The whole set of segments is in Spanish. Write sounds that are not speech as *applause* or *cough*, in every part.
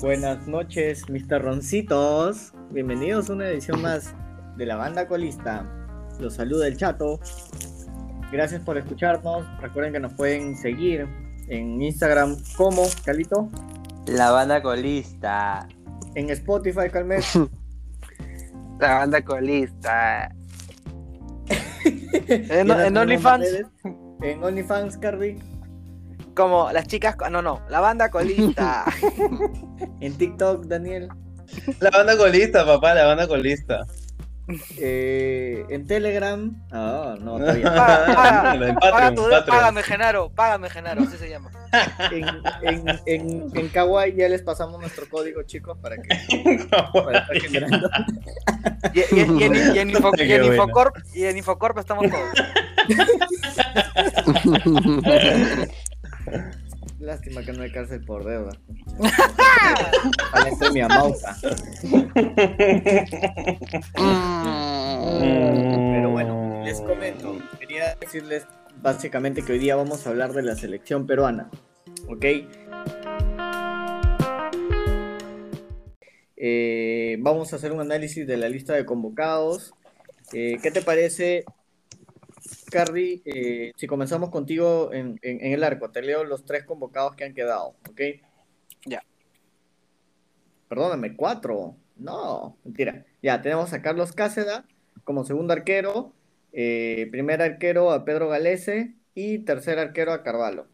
Buenas noches, Mr. Roncitos. Bienvenidos a una edición más de la banda colista. Los saluda el chato. Gracias por escucharnos. Recuerden que nos pueden seguir en Instagram como Calito. La banda colista. En Spotify, Calmet. *laughs* La banda colista. *laughs* en, en OnlyFans. En OnlyFans, Cardi. Como las chicas. No, no. La banda colista. *laughs* en TikTok, Daniel. La banda colista, papá, la banda colista. Eh, en Telegram. Ah, no, está bien. *laughs* págame, Genaro. Págame, Genaro. Así se llama. En, en, en, en Kawaii ya les pasamos nuestro código, chicos, para que. para estar generando. Y, y, y, en, y, en, Info, y en *laughs* Infocorp, y en Infocorp estamos todos. Lástima que no hay cárcel por deuda. *laughs* Parece mi amauta. Pero bueno, les comento. Quería decirles básicamente que hoy día vamos a hablar de la selección peruana. ¿Ok? Eh, vamos a hacer un análisis de la lista de convocados. Eh, ¿Qué te parece Cardi, eh, si comenzamos contigo en, el arco, te leo los tres convocados que han quedado, ¿ok? Ya. Perdóname, cuatro. No, mentira. Ya, tenemos a Carlos Cáceda como segundo arquero, eh, primer arquero a Pedro Galese y tercer arquero a Carvalho.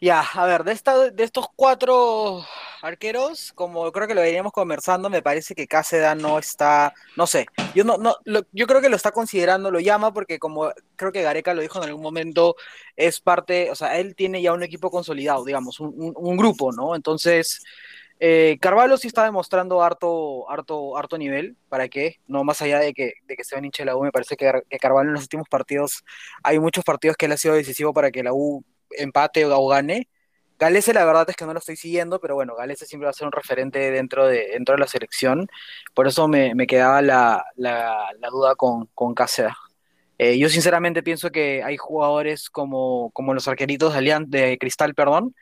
Ya, a ver, de, esta, de estos cuatro arqueros, como creo que lo veníamos conversando, me parece que Cáceda no está, no sé, yo no, no, yo creo que lo está considerando, lo llama porque como creo que Gareca lo dijo en algún momento, es parte, o sea, él tiene ya un equipo consolidado, digamos, un, grupo, ¿no? Entonces, eh, Carvalho sí está demostrando harto, harto, harto nivel, ¿para qué? No más allá de que, de que sea un hincha de la U, me parece que, Carvalho en los últimos partidos, hay muchos partidos que él ha sido decisivo para que la U empate o gane, Galese la verdad es que no lo estoy siguiendo, pero bueno, Galese siempre va a ser un referente dentro de, dentro de la selección. Por eso me, quedaba la, duda con, con Cáceres. Eh, yo sinceramente pienso que hay jugadores como, como los arqueritos de, de Cristal, perdón,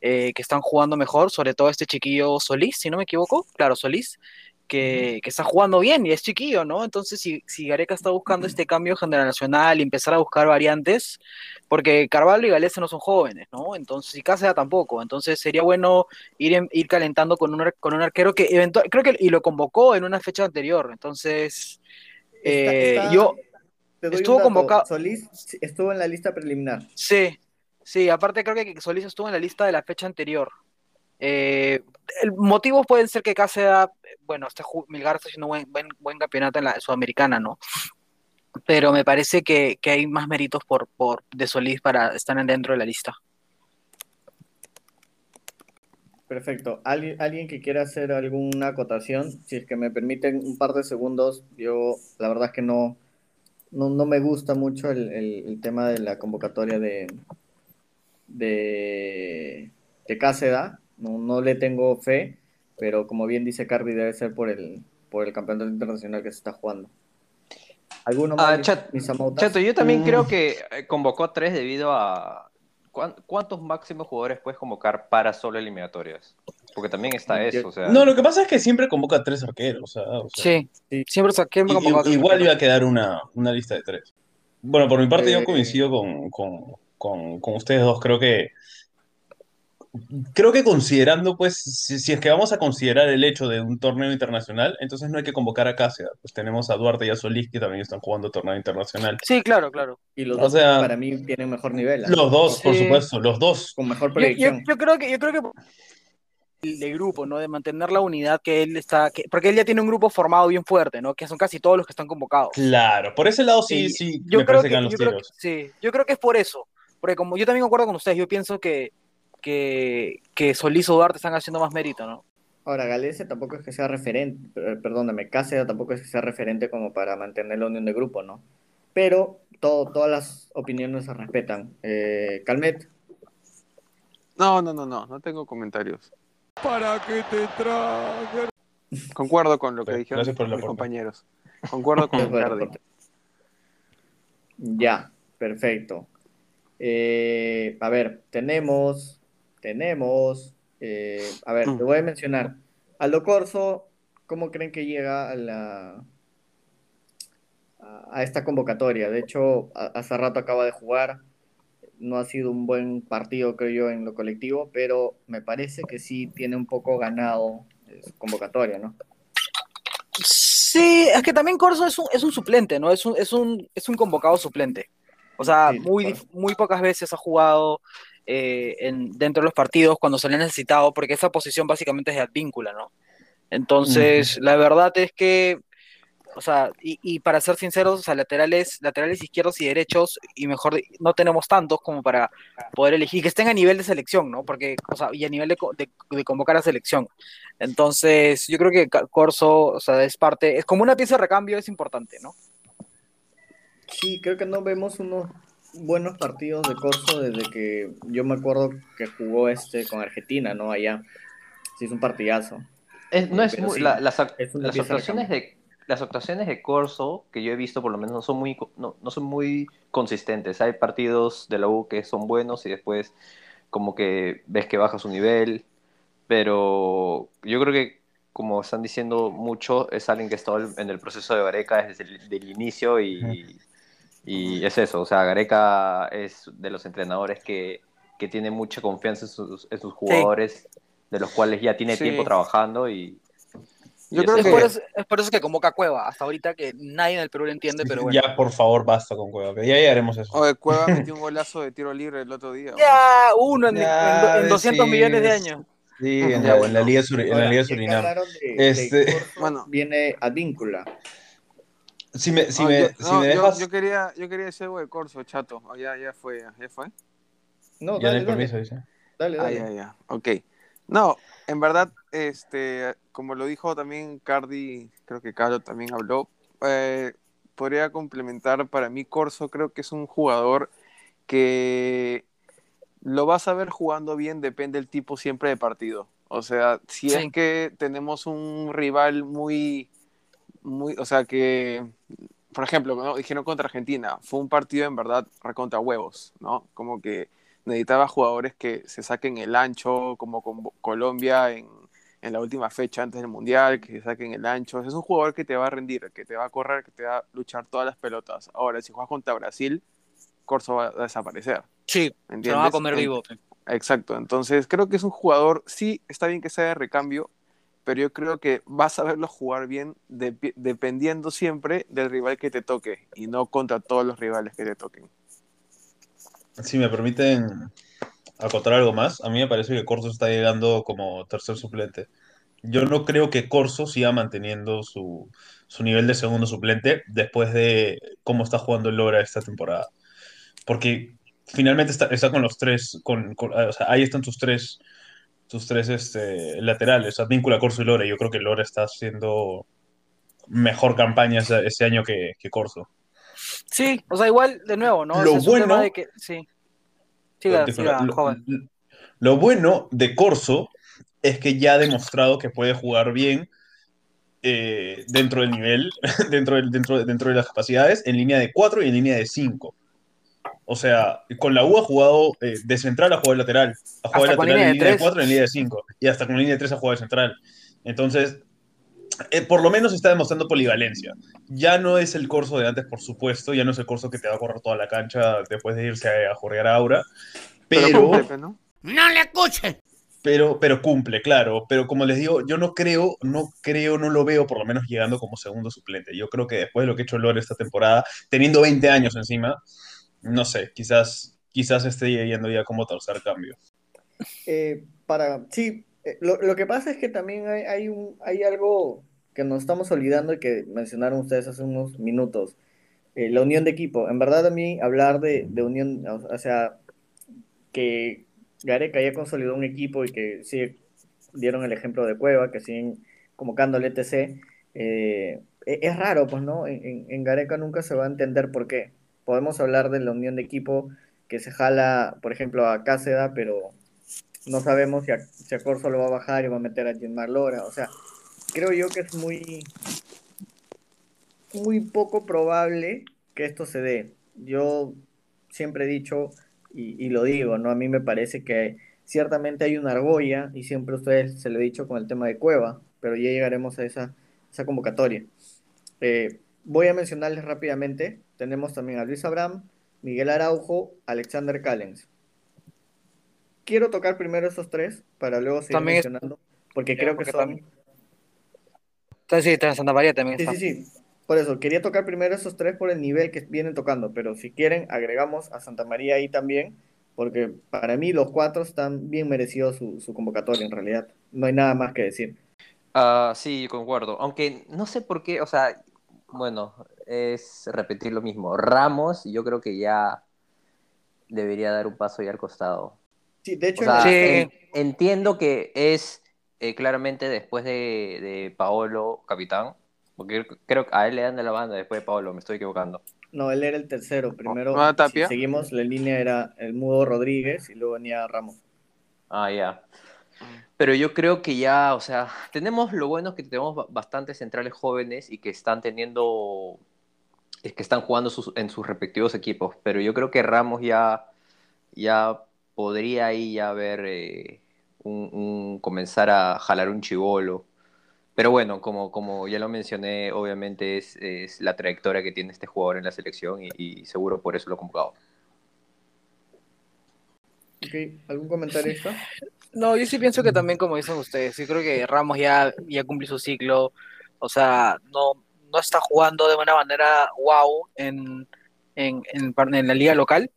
eh, que están jugando mejor, sobre todo este chiquillo Solís, si no me equivoco, claro, Solís, que, está jugando bien y es chiquillo, ¿no? Entonces, si, si Gareca está buscando este cambio generacional y empezar a buscar variantes, porque Carvalho y Galese no son jóvenes, ¿no? Entonces, y Cáceres tampoco. Entonces, sería bueno ir, ir calentando con un, con un arquero que eventualmente, creo que y lo convocó en una fecha anterior. Entonces, eh, yo. estuvo convocado. Solís estuvo en la lista preliminar. Sí, sí, aparte creo que Solís estuvo en la lista de la fecha anterior. Eh, el motivo pueden ser que Cáceres, bueno, está, Milgar está haciendo buen, buen, buen campeonato en la Sudamericana, ¿no? Pero me parece que, hay más méritos por, por de Solís para estar dentro de la lista. Perfecto. ¿Alguien, ¿Alguien que quiera hacer alguna acotación? Si es que me permiten un par de segundos, yo la verdad es que no, no, me gusta mucho el, tema de la convocatoria de, de, de Cáceda no, no le tengo fe, pero como bien dice Cardi, debe ser por el, por el campeonato internacional que se está jugando. ¿Alguno ah, más? Chato, yo también creo mm. que eh, convocó a tres debido a... ¿Cuántos máximos jugadores puedes convocar para solo eliminatorias? Porque también está eso, o sea... No, lo que pasa es que siempre convoca a tres arqueros, sí, siempre saqué Igual iba a quedar una, lista de tres. Bueno, por mi parte yo eh, coincido con, con ustedes dos, creo que creo que considerando, pues, si, es que vamos a considerar el hecho de un torneo internacional, entonces no hay que convocar a Cáceres. Pues tenemos a Duarte y a Solís que también están jugando torneo internacional. Sí, claro, claro. Y los dos para mí tienen mejor nivel. Los dos, por supuesto, los dos. Con mejor proyección. Yo, creo que, yo creo que de grupo, ¿no? De mantener la unidad que él está, porque él ya tiene un grupo formado bien fuerte, ¿no? Que son casi todos los que están convocados. Claro, por ese lado sí, sí, yo creo que, los tiros. sí, yo creo que es por eso. Porque como yo también acuerdo con ustedes, yo pienso que que, que Solís o Duarte están haciendo más mérito, ¿no? Ahora, Galese tampoco es que sea referente, perdóname, Cáceres tampoco es que sea referente como para mantener la unión de grupo, ¿no? Pero todo, todas las opiniones se respetan. Eh, Calmet. No, no, no, no, no tengo comentarios. ¿Para qué te traje? Concuerdo con lo que dijeron mis compañeros. Concuerdo con *laughs* Cardi. Ya, perfecto. Eh, a ver, tenemos tenemos, eh, a ver, te mm. voy a mencionar. Aldo Corso, ¿cómo creen que llega a la a esta convocatoria? De hecho, hace rato acaba de jugar, no ha sido un buen partido, creo yo, en lo colectivo, pero me parece que sí tiene un poco ganado su convocatoria, ¿no? Sí, es que también Corso es un, es un suplente, ¿no? Es un, es, un, es un convocado suplente. O sea, muy, muy pocas veces ha jugado eh, en, dentro de los partidos cuando se le ha necesitado, porque esa posición básicamente es de advíncula, ¿no? Entonces, la verdad es que o sea, y, para ser sinceros, o sea, laterales, laterales izquierdos y derechos, y mejor no tenemos tantos como para poder elegir, que estén a nivel de selección, ¿no? Porque, o sea, y a nivel de, de, convocar a selección. Entonces, yo creo que Corso, o sea, es parte, es como una pieza de recambio, es importante, ¿no? Sí, creo que no vemos unos buenos partidos de Corso desde que yo me acuerdo que jugó este con Argentina, ¿no? Allá. Sí, es un partidazo. no es muy, las, actuaciones de las actuaciones de Corso que yo he visto por lo menos no son muy no, son muy consistentes. Hay partidos de la U que son buenos y después como que ves que baja su nivel, pero yo creo que como están diciendo mucho es alguien que está en el proceso de Gareca desde el inicio y, y, es eso, o sea, Gareca es de los entrenadores que, que tiene mucha confianza en sus, en sus jugadores, de los cuales ya tiene tiempo trabajando y, yo creo es, que... por eso, es por eso que convoca a Cueva, hasta ahorita que nadie en el Perú lo entiende, pero bueno. Ya, por favor, basta con Cueva, que ya haremos eso. Oye, Cueva *laughs* metió un golazo de tiro libre el otro día. Ya, uno en, en, 200 millones de años. Sí, en la, en la Liga, en la Liga Surinam. este... *laughs* bueno, viene Advíncula. Si me, si me, yo, si me dejas... yo, quería, yo quería decir algo de Corso, chato. Oh, ya, ya fue, ya fue. No, ya dale, dale. permiso, dice. Dale, dale. Ah, ya, ya. Ok. No, en verdad, este, como lo dijo también Cardi, creo que Carlos también habló, eh, podría complementar para mí Corso, creo que es un jugador que lo vas a ver jugando bien, depende del tipo siempre de partido. O sea, si es que tenemos un rival muy, muy, o sea, que, por ejemplo, dijeron contra Argentina, fue un partido en verdad recontra huevos, ¿no? Como que necesitaba jugadores que se saquen el ancho, como con Colombia en, en la última fecha antes del Mundial, que se saquen el ancho. Es un jugador que te va a rendir, que te va a correr, que te va a luchar todas las pelotas. Ahora, si juegas contra Brasil, Corso va a desaparecer. Sí, se va a comer vivo. Exacto, entonces creo que es un jugador, sí, está bien que sea de recambio, pero yo creo que vas a verlo jugar bien dependiendo siempre del rival que te toque y no contra todos los rivales que te toquen. Si me permiten acotar algo más, a mí me parece que Corso está llegando como tercer suplente. Yo no creo que Corso siga manteniendo su, nivel de segundo suplente después de cómo está jugando el Lora esta temporada. Porque finalmente está, está con los tres, con, ahí están sus tres, sus tres este, laterales, Advíncula, Corso y Lora. Yo creo que Lora está haciendo mejor campaña ese, año que, que Corso. Sí, o sea, igual, de nuevo, ¿no? Lo bueno. De que, sí. lo, bueno de Corso es que ya ha demostrado que puede jugar bien eh, dentro del nivel, *laughs* dentro, del, dentro, dentro de las capacidades, en línea de 4 y en línea de 5. O sea, con la U ha jugado eh, de central a jugar lateral. Ha jugado de lateral en línea de 4 en línea de 5. Y hasta con línea de 3 ha jugado de central. Entonces, eh, por lo menos está demostrando polivalencia. Ya no es el curso de antes, por supuesto, ya no es el curso que te va a correr toda la cancha después de irse a, a jorrear a Aura, pero... ¿no? le escuchen! Pero, pero cumple, claro. Pero como les digo, yo no creo, no creo, no lo veo por lo menos llegando como segundo suplente. Yo creo que después de lo que ha hecho Lore esta temporada, teniendo 20 años encima, no sé, quizás, quizás esté yendo ya como tercer cambio. Eh, para, sí, eh, lo, que pasa es que también hay, un, hay algo que nos estamos olvidando y que mencionaron ustedes hace unos minutos. Eh, la unión de equipo. En verdad a mí hablar de, unión, o sea, que Gareca ya consolidó un equipo y que sí dieron el ejemplo de Cueva, que siguen convocando al ETC, eh, e, es raro, pues, ¿no? En, en, Gareca nunca se va a entender por qué. Podemos hablar de la unión de equipo que se jala, por ejemplo, a Cáceda, pero no sabemos si a, Corso lo va a bajar y va a meter a Gilmar Lora. O sea, creo yo que es muy, muy poco probable que esto se dé. Yo siempre he dicho, y, lo digo, ¿no? A mí me parece que ciertamente hay una argolla, y siempre ustedes se lo he dicho con el tema de Cueva, pero ya llegaremos a esa, convocatoria. Eh, voy a mencionarles rápidamente. Tenemos también a Luis Abraham, Miguel Araujo, Alexander Callens. Quiero tocar primero esos tres para luego seguir mencionando, porque creo que son... También... Sí, Santa María también Sí, sí, sí. Por eso, quería tocar primero esos tres por el nivel que vienen tocando, pero si quieren, agregamos a Santa María ahí también, porque para mí los cuatro están bien merecidos su, convocatoria en realidad. No hay nada más que decir. Uh, sí, concuerdo. Aunque no sé por qué, o sea, bueno, es repetir lo mismo. Ramos, yo creo que ya debería dar un paso ya al costado. Sí, de hecho, entiendo que es eh, claramente después de, de Paolo, capitán, porque creo que a él le dan de la banda después de Paolo, me estoy equivocando. No, él era el tercero. Primero, seguimos, la línea era el Mudo Rodríguez y luego venía Ramos. Ah, ya. Pero yo creo que ya, o sea, tenemos lo bueno es que tenemos bastantes centrales jóvenes y que están teniendo, es que están jugando en sus respectivos equipos. Pero yo creo que Ramos ya, ya podría ahí ya ver eh, un, comenzar a jalar un chivolo pero bueno, como, como ya lo mencioné, obviamente es, es la trayectoria que tiene este jugador en la selección y, seguro por eso lo he convocado. ¿Algún comentario *laughs* No, yo sí pienso que también, como dicen ustedes, yo creo que Ramos ya, ya cumplió su ciclo. O sea, no, no está jugando de una manera wow en, en, en, en la liga local.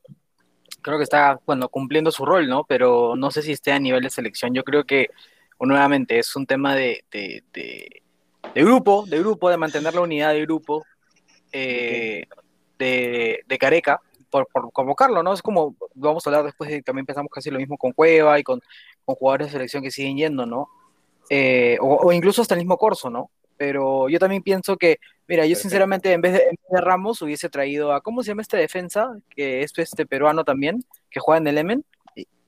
Creo que está, bueno, cumpliendo su rol, ¿no? Pero no sé si esté a nivel de selección. Yo creo que nuevamente es un tema de, de, de, grupo, de grupo, de mantener la unidad de grupo eh, de, de, Careca, por, por, convocarlo, ¿no? Es como, vamos a hablar después de también empezamos casi lo mismo con Cueva y con, con jugadores de selección que siguen yendo, ¿no? Eh, o, incluso hasta el mismo Corso, ¿no? Pero yo también pienso que, mira, yo sinceramente en vez, de, en vez de Ramos hubiese traído a, ¿cómo se llama este defensa? Que es este peruano también, que juega en el Emen,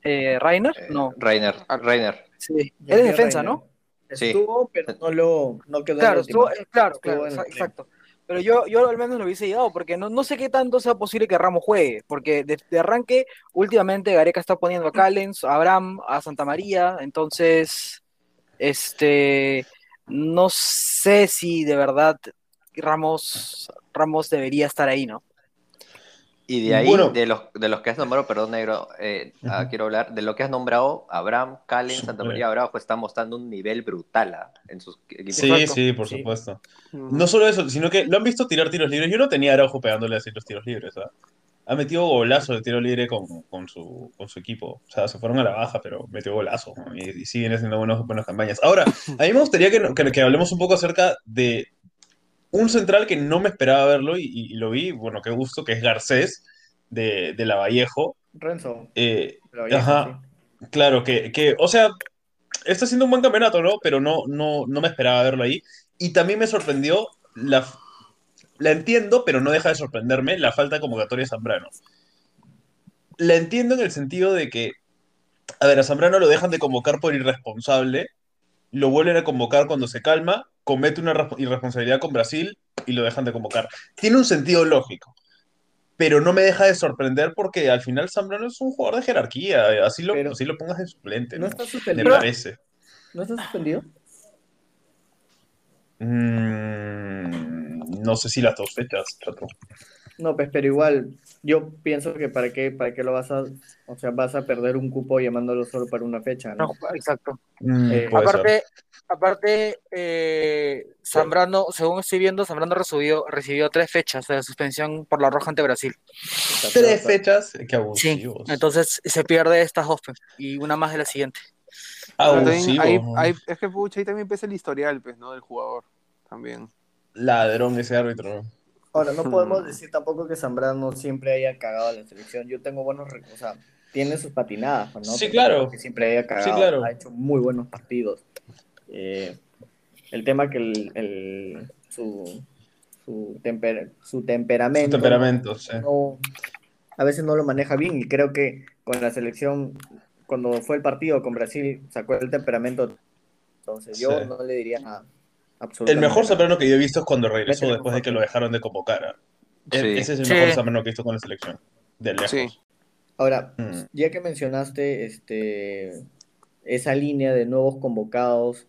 eh, Rainer, no. Rainer, Rainer. Sí, es de defensa, ¿no? Estuvo, pero no lo no quedó Claro, estuvo, eh, claro, claro, exacto. Pero yo, yo al menos lo hubiese llegado, porque no, no sé qué tanto sea posible que Ramos juegue, porque de, arranque, últimamente Gareca está poniendo a Callens, a Abraham, a Santa María, entonces, este, no sé si de verdad Ramos, Ramos debería estar ahí, ¿no? Y de ahí, de, los, de los que has nombrado, perdón, negro, eh, ah, quiero hablar, de lo que has nombrado, Abraham, Calen, Santa María Bravo están mostrando un nivel brutal ah, en sus equipos. Sí, sí, por supuesto. No solo eso, sino que lo han visto tirar tiros libres. Yo no tenía Araujo pegándole así los tiros libres. ¿ah? Ha metido golazo de tiro libre con, con, su, con su equipo. O sea, se fueron a la baja, pero metió golazo. Y, siguen haciendo buenos, buenas campañas. Ahora, a mí me gustaría que, que, que hablemos un poco acerca de un central que no me esperaba verlo y, lo vi, bueno, qué gusto, que es Garcés de, de Lavallejo. Renzo. Eh, ajá, claro, que, que, o sea, está haciendo un buen campeonato, ¿no? Pero no, no, no me esperaba verlo ahí. Y también me sorprendió, la, la entiendo, pero no deja de sorprenderme, la falta de convocatoria de Zambrano. La entiendo en el sentido de que, a ver, a Zambrano lo dejan de convocar por irresponsable, lo vuelven a convocar cuando se calma comete una irresponsabilidad con Brasil y lo dejan de convocar. Tiene un sentido lógico, pero no me deja de sorprender porque al final Zambrano es un jugador de jerarquía, así lo, así lo pongas de suplente. ¿No, está suspendido? Me parece. ¿No está suspendido? Mm, no sé si las dos fechas, Chato. No, pues, pero igual, yo pienso que para qué, para qué lo vas a, o sea, vas a perder un cupo llamándolo solo para una fecha, ¿no? exacto. Mm, eh, aparte, aparte eh, Zambrano, según estoy viendo, Zambrano recibió, recibió tres fechas de suspensión por la roja ante Brasil. Tres fechas, qué abusivos. Sí, entonces se pierde esta pues, y una más de la siguiente. es que pucha, ahí también pesa el historial, pues, ¿no? Del jugador, también. Ladrón ese árbitro, Ahora, no *laughs* podemos decir tampoco que Zambrano siempre haya cagado a la selección. Yo tengo buenos, o sea, tiene sus patinadas, ¿no? Sí, claro. Que siempre haya cagado, sí, claro. ha hecho muy buenos partidos. Eh, el tema que el, su, su, su temperamento, su temperamento sí. a veces no lo maneja bien y creo que con la selección, cuando fue el partido con Brasil, sacó el temperamento. Entonces yo no le diría nada. El mejor Zambrano que yo he visto es cuando regresó después de que lo dejaron de convocar. E-, ese es el mejor Zambrano que he visto con la selección. De lejos. Ahora, mm. ya que mencionaste este, esa línea de nuevos convocados,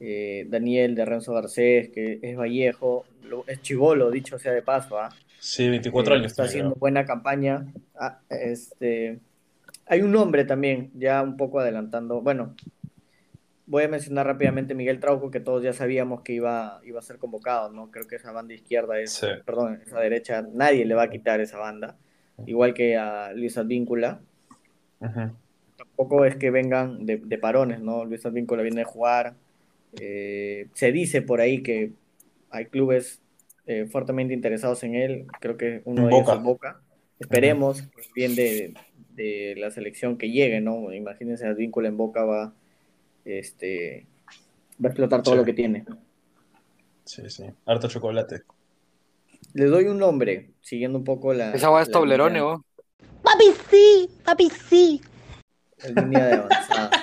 eh, Daniel de Renzo Garcés, que es Vallejo, es chivolo, dicho sea de paso. ¿ah? Sí, 24 años. Está haciendo buena campaña. Ah, este, hay un nombre también, ya un poco adelantando. Bueno, voy a mencionar rápidamente Miguel Trauco, que todos ya sabíamos que iba, iba a ser convocado, ¿no? Creo que esa banda izquierda es, perdón, esa derecha, nadie le va a quitar esa banda, igual que a Luis Advíncula. Tampoco es que vengan de, parones, ¿no? Luis Advíncula viene a jugar. Eh, se dice por ahí que hay clubes eh, fuertemente interesados en él, creo que uno de ellos es Boca. Esperemos, bien de, de, la selección que llegue, ¿no? Imagínense, Advíncula en Boca va este, va a explotar todo lo que tiene. Sí, sí. Harto chocolate. Le doy un nombre, siguiendo un poco la. Esa va es Toblerone, ¿no? Papi, sí, papi, sí. El línea de avanzada. *laughs*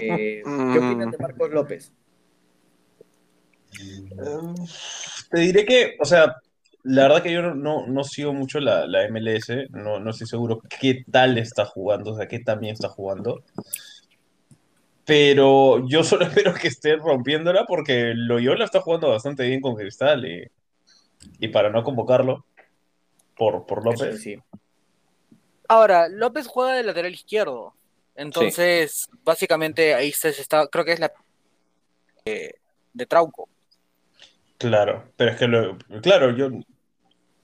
Eh, ¿Qué opinan de Marcos López? Em, te diré que, o sea, la verdad que yo no, no sigo mucho la, la MLS, no, no estoy seguro qué tal está jugando, o sea, qué también está jugando pero yo solo *laughs* espero que esté rompiéndola porque Loyola está jugando bastante bien con Cristal y, para no convocarlo por, por López. Sí. Ahora, López juega de lateral izquierdo. Entonces, básicamente ahí se está, creo que es la de Trauco. Claro, pero es que lo, claro, yo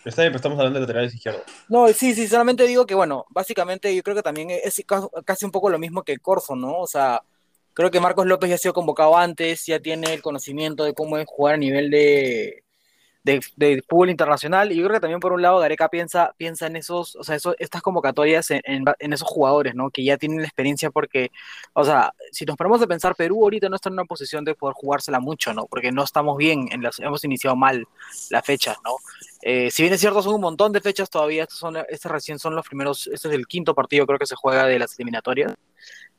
Está bien, estamos hablando de laterales izquierdos. No, sí, sí, solamente digo que, bueno, básicamente yo creo que también es casi un poco lo mismo que Corso, ¿no? O sea, Creo que Marcos López ya ha sido convocado antes, ya tiene el conocimiento de cómo es jugar a nivel de, de, fútbol internacional. Y yo creo que también por un lado Gareca piensa, piensa en esos, o sea, estas convocatorias en, en, esos jugadores, ¿no? Que ya tienen la experiencia porque, o sea, si nos ponemos a pensar, Perú ahorita no está en una posición de poder jugársela mucho, ¿no? Porque no estamos bien, en las, hemos iniciado mal las fechas, ¿no? Eh, si bien es cierto, son un montón de fechas todavía, estos, son, estos recién son los primeros, este es el quinto partido creo que se juega de las eliminatorias.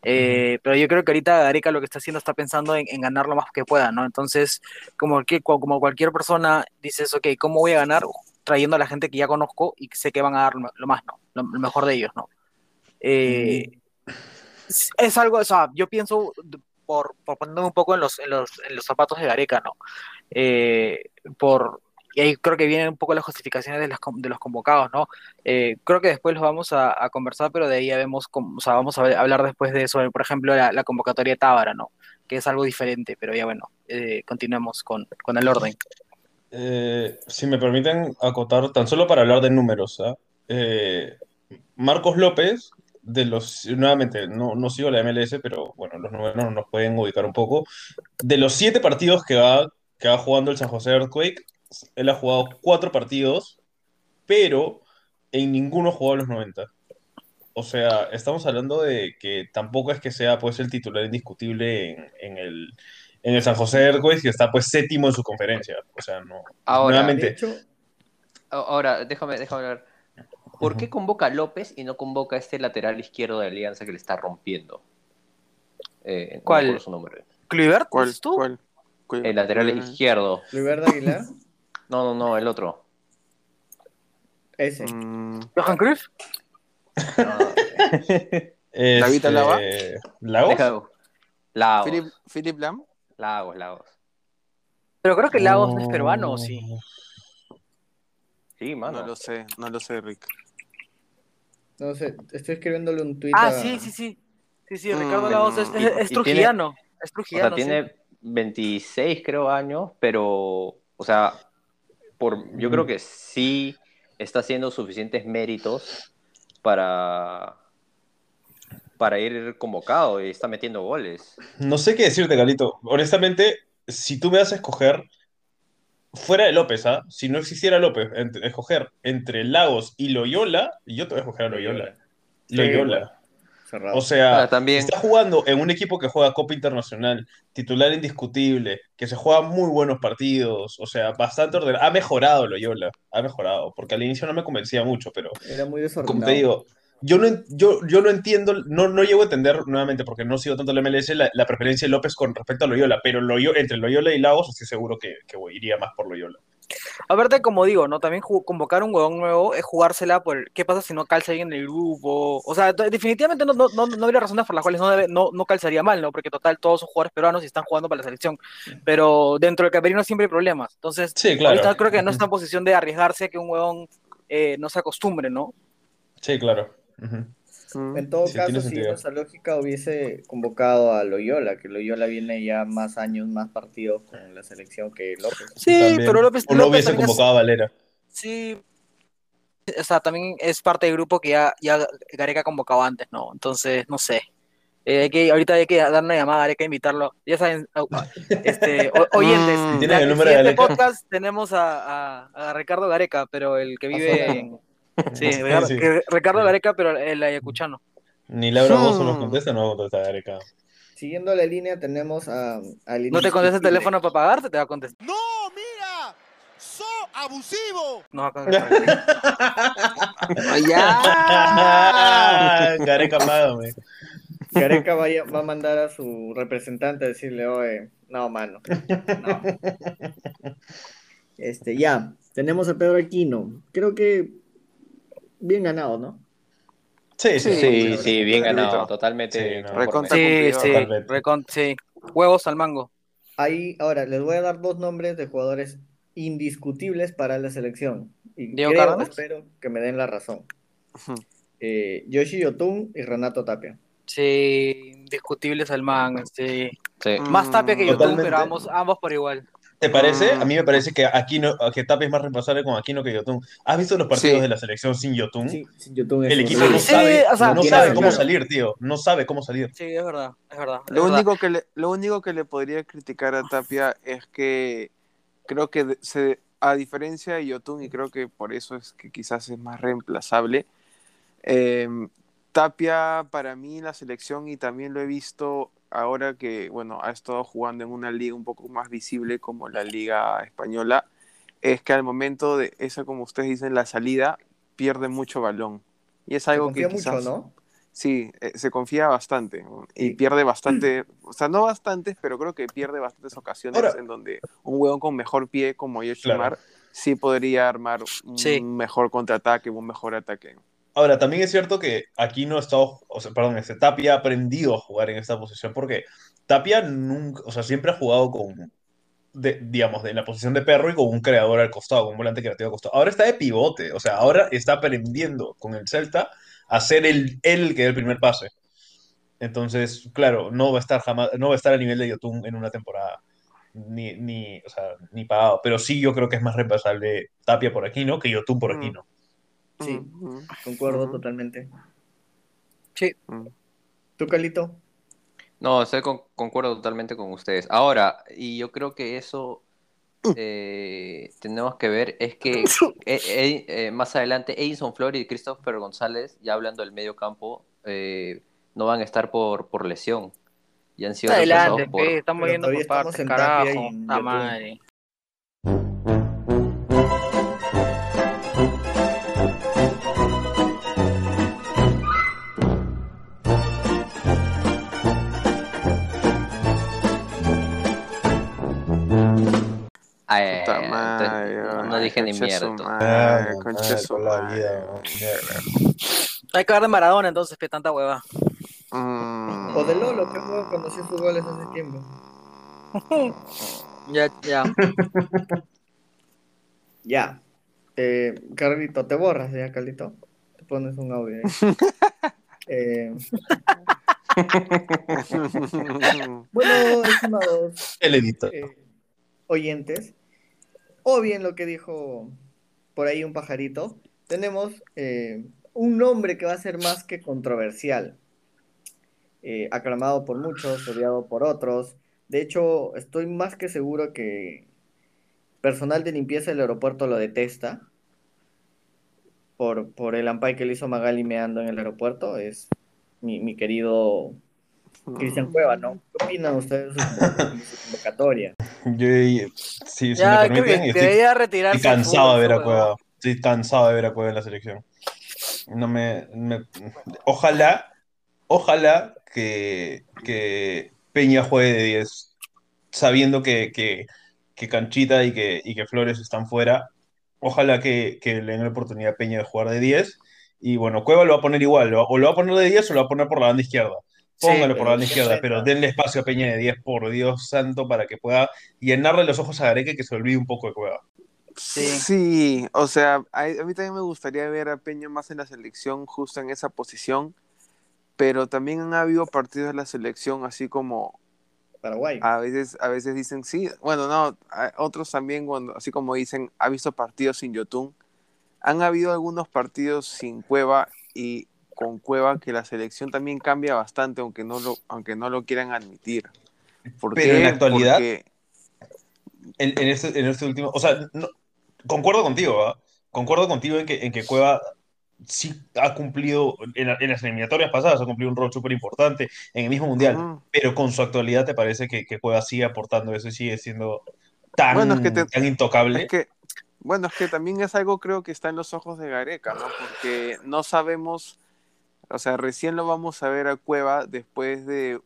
Eh, pero yo creo que ahorita Gareca lo que está haciendo está pensando en, ganar lo más que pueda, ¿no? Entonces, como, que, como cualquier persona, dices, ok, ¿cómo voy a ganar? Trayendo a la gente que ya conozco y sé que van a dar lo más, ¿no? Lo, mejor de ellos, ¿no? Eh, es algo, o sea, yo pienso, por, por ponerme un poco en los, en los, en los zapatos de Gareca, ¿no? Eh, por, y ahí creo que vienen un poco las justificaciones de, de los convocados, ¿no? Eh, creo que después los vamos a, conversar, pero de ahí ya vemos, o sea, vamos a hablar después de eso, por ejemplo, la, convocatoria de Tábara, ¿no? Que es algo diferente, pero ya bueno, eh, continuemos con, el orden. Eh, si me permiten acotar, tan solo para hablar de números, ¿ah? Marcos López, de los, nuevamente, no, no sigo la MLS, pero bueno, los números nos pueden ubicar un poco. De los siete partidos que va, que va jugando el San José Earthquake, él ha jugado cuatro partidos, pero en ninguno ha jugado los 90. O sea, estamos hablando de que tampoco es que sea pues el titular indiscutible en, el, en el San José Airways y está pues séptimo en su conferencia. O sea, no. Ahora, nuevamente... ahora déjame, déjame ver. ¿Por qué convoca a López y no convoca a este lateral izquierdo de Alianza que le está rompiendo? Eh, ¿Cuál? No su nombre. ¿Cuál? ¿Cuál? El lateral izquierdo. ¿Cluivert Aguilar? No, no, no, el otro. Ese. Mm. ¿Johan Cruz? *laughs* ¿David Lava? ¿Lagos? Lagos. ¿Philip, Philip Lam? Lagos, Lagos. Pero creo que Lagos no es peruano, ¿o sí? Sí, mano. No lo sé, no lo sé, Rick. No sé, estoy escribiéndole un tweet. Ah, sí, sí, sí. Sí, sí, Ricardo Lagos es, es, trujillano. es trujillano. O sea, tiene 26, creo, años, pero, o sea, por, yo creo que sí está haciendo suficientes méritos para, para ir convocado y está metiendo goles. No sé qué decirte, Galito. Honestamente, si tú me das a escoger, fuera de López, ¿ah? si no existiera López, escoger entre Lagos y Loyola, yo te voy a escoger a Loyola. Loyola. O sea, también... está jugando en un equipo que juega Copa Internacional, titular indiscutible, que se juega muy buenos partidos, o sea, bastante ordenado. Ha mejorado Loyola, ha mejorado, porque al inicio no me convencía mucho, pero... Era muy desordenado. Como te digo, yo no, yo, yo no entiendo, no, no llego a entender nuevamente, porque no sigo tanto el MLS, la, preferencia de López con respecto a Loyola, pero Loyola, entre Loyola y Lagos estoy seguro que, que iría más por Loyola. Aparte, como digo, ¿no? También convocar un huevón nuevo es jugársela por qué pasa si no calza alguien en el grupo. O sea, definitivamente no, no, no, habría razones por las cuales no, debe, no, no calzaría mal, ¿no? Porque total, todos son jugadores peruanos y están jugando para la selección. Pero dentro del camerino siempre hay problemas. Entonces, sí, claro. ahorita creo que no está en posición de arriesgarse a que un huevón eh, no se acostumbre, ¿no? Sí, claro. En todo caso, si esa lógica hubiese convocado a Loyola, que Loyola viene ya más años, más partidos con la selección que López. Sí, pero López. O no hubiese convocado a Valera. Sí. O sea, también es parte del grupo que ya, ya Gareca convocado antes, ¿no? Entonces, no sé. Eh, hay que, ahorita hay que dar una llamada a Gareca e invitarlo. Ya saben, este, *laughs* oyentes. Mm. ¿Tienes el número de este podcast tenemos a, a, a Ricardo Gareca, pero el que vive en Sí, *laughs* Ricardo Gareca, pero el ayacuchano. Ni Laura Bozo nos contesta, no va a contestar Gareca. Siguiendo la línea, tenemos a. ¿No te contesta el teléfono para pagarte? Te va a contestar. ¡No, mira! ¡So abusivo! No va a contestar. ¡Ya! Gareca, págame. Gareca va a, va a mandar a su representante a decirle, oye, no, mano. No. *laughs* Este, ya. Tenemos a Pedro Aquino. Creo que bien ganado, ¿no? Sí, sí, sí, sí, bien ganado, totalmente. Sí, sí, sí, huevos al mango. Ahí, ahora, les voy a dar dos nombres de jugadores indiscutibles para la selección. Y creo, espero que me den la razón. Eh, Yoshi Yotun y Renato Tapia. Sí, indiscutibles al mango, sí. Más Tapia que Yotun, pero ambos, ambos por igual. ¿Te parece? A mí me parece que Aquino, que Tapia es más reemplazable con Aquino que Yotun. ¿Has visto los partidos de la selección sin Yotun? Sí, sin Yotun El equipo no sabe, no sabe cómo salir, tío. No sabe cómo salir. Sí, es verdad, es verdad. lo, Único que le, lo único que le podría criticar a Tapia es que creo que se, a diferencia de Yotun, y creo que por eso es que quizás es más reemplazable, eh, Tapia para mí la selección, y también lo he visto ahora que, bueno, ha estado jugando en una liga un poco más visible como la liga española, es que al momento de esa, como ustedes dicen, la salida, pierde mucho balón. Y es algo que quizás... Mucho, ¿no? Sí, eh, se confía bastante y pierde bastante, *clears throat* o sea, no bastantes, pero creo que pierde bastantes ocasiones en donde un hueón con mejor pie como Yoshimar sí podría armar un mejor contraataque, un mejor ataque. Ahora, también es cierto que aquí no ha estado, o sea, perdón, este, Tapia ha aprendido a jugar en esta posición porque Tapia nunca, o sea, siempre ha jugado con, de, digamos, de la posición de perro y con un creador al costado, con un volante creativo al costado. Ahora está de pivote, o sea, ahora está aprendiendo con el Celta a ser el, el que dé el primer pase. Entonces, claro, no va a estar jamás, no va a estar a nivel de Yotun en una temporada. Ni, ni, o sea, ni pagado. Pero sí, yo creo que es más reemplazable Tapia por aquí, ¿no? Que Yotun por aquí, ¿no? Sí, concuerdo totalmente. Sí. ¿Tú, Calito? No, estoy concuerdo totalmente con ustedes. Ahora, y yo creo que eso eh, tenemos que ver es que *laughs* eh, eh, más adelante Edison Flores y Christopher González, ya hablando del medio campo, no van a estar por, por lesión. Ya han sido adelante, por... estamos yendo por partes, carajo, madre. No, dije ni mierda. Hay que hablar de Maradona entonces, que tanta hueva. O de Lolo, que juego cuando hacía sus goles hace tiempo. *laughs* ya, ya. *laughs* ya. Eh, Carlito, te borras ya, Carlito. Te pones un audio ahí. *laughs* eh... bueno, estimados. El editor. Eh, oyentes, o bien lo que dijo por ahí un pajarito, tenemos eh, un nombre que va a ser más que controversial, eh, aclamado por muchos, odiado por otros. De hecho, estoy más que seguro que personal de limpieza del aeropuerto lo detesta por, por el ampay que le hizo Magali meando en el aeropuerto. Es mi, mi querido Cristian Cueva, ¿no? ¿Qué opinan ustedes de su convocatoria? Yo, sí, si me permiten, estoy, cansado de ver a Cueva. Estoy cansado de ver a Cueva en la selección. No me, ojalá, ojalá que, que, Peña juegue de 10, sabiendo que, que, que Canchita y que, y que Flores están fuera. Ojalá que, que le den la oportunidad a Peña de jugar de 10. Y bueno, Cueva lo va a poner igual, o lo va a poner de 10 o lo va a poner por la banda izquierda. Póngalo por la banda izquierda, pero denle espacio a Peña de 10, por Dios santo, para que pueda llenarle los ojos a Gareque que se olvide un poco de Cueva. Sí. o sea, a, mí también me gustaría ver a Peña más en la selección, justo en esa posición, pero también han habido partidos de la selección, así como Paraguay. A veces, a veces dicen sí, bueno, no, otros también, cuando, así como dicen, ha visto partidos sin Yotun. Han habido algunos partidos sin Cueva y con Cueva que la selección también cambia bastante, aunque no lo, aunque no lo quieran admitir. Pero en la actualidad, en, este, en, este, último, o sea, concuerdo contigo, concuerdo contigo en que, en que Cueva sí ha cumplido, en, las eliminatorias pasadas, ha cumplido un rol súper importante en el mismo mundial, pero con su actualidad te parece que, que Cueva sigue aportando eso y sigue siendo tan, tan intocable. que, bueno, es que también es algo creo que está en los ojos de Gareca, ¿no? Porque no sabemos, o sea, recién lo vamos a ver a Cueva después de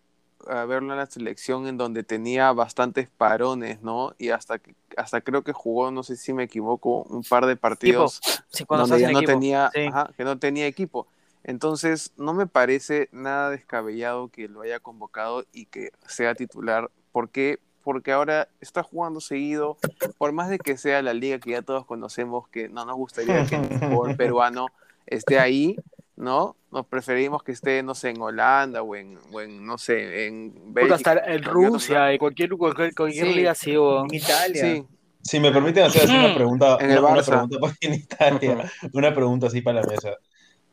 verlo en la selección en donde tenía bastantes parones, ¿no? Y hasta hasta creo que jugó, no sé si me equivoco, un par de partidos donde ya no tenía, que no tenía equipo. Entonces, no me parece nada descabellado que lo haya convocado y que sea titular. ¿Por qué? Porque ahora está jugando seguido, por más de que sea la liga que ya todos conocemos, que no nos gustaría que el *laughs* fútbol peruano esté ahí, ¿no? Nos preferimos que esté, no sé, en Holanda o en, no sé, en Bélgica. en Rusia, en cualquier, cualquier, liga así, o en Italia. Si me permiten hacer una pregunta, una, pregunta en Italia, una pregunta así para la mesa.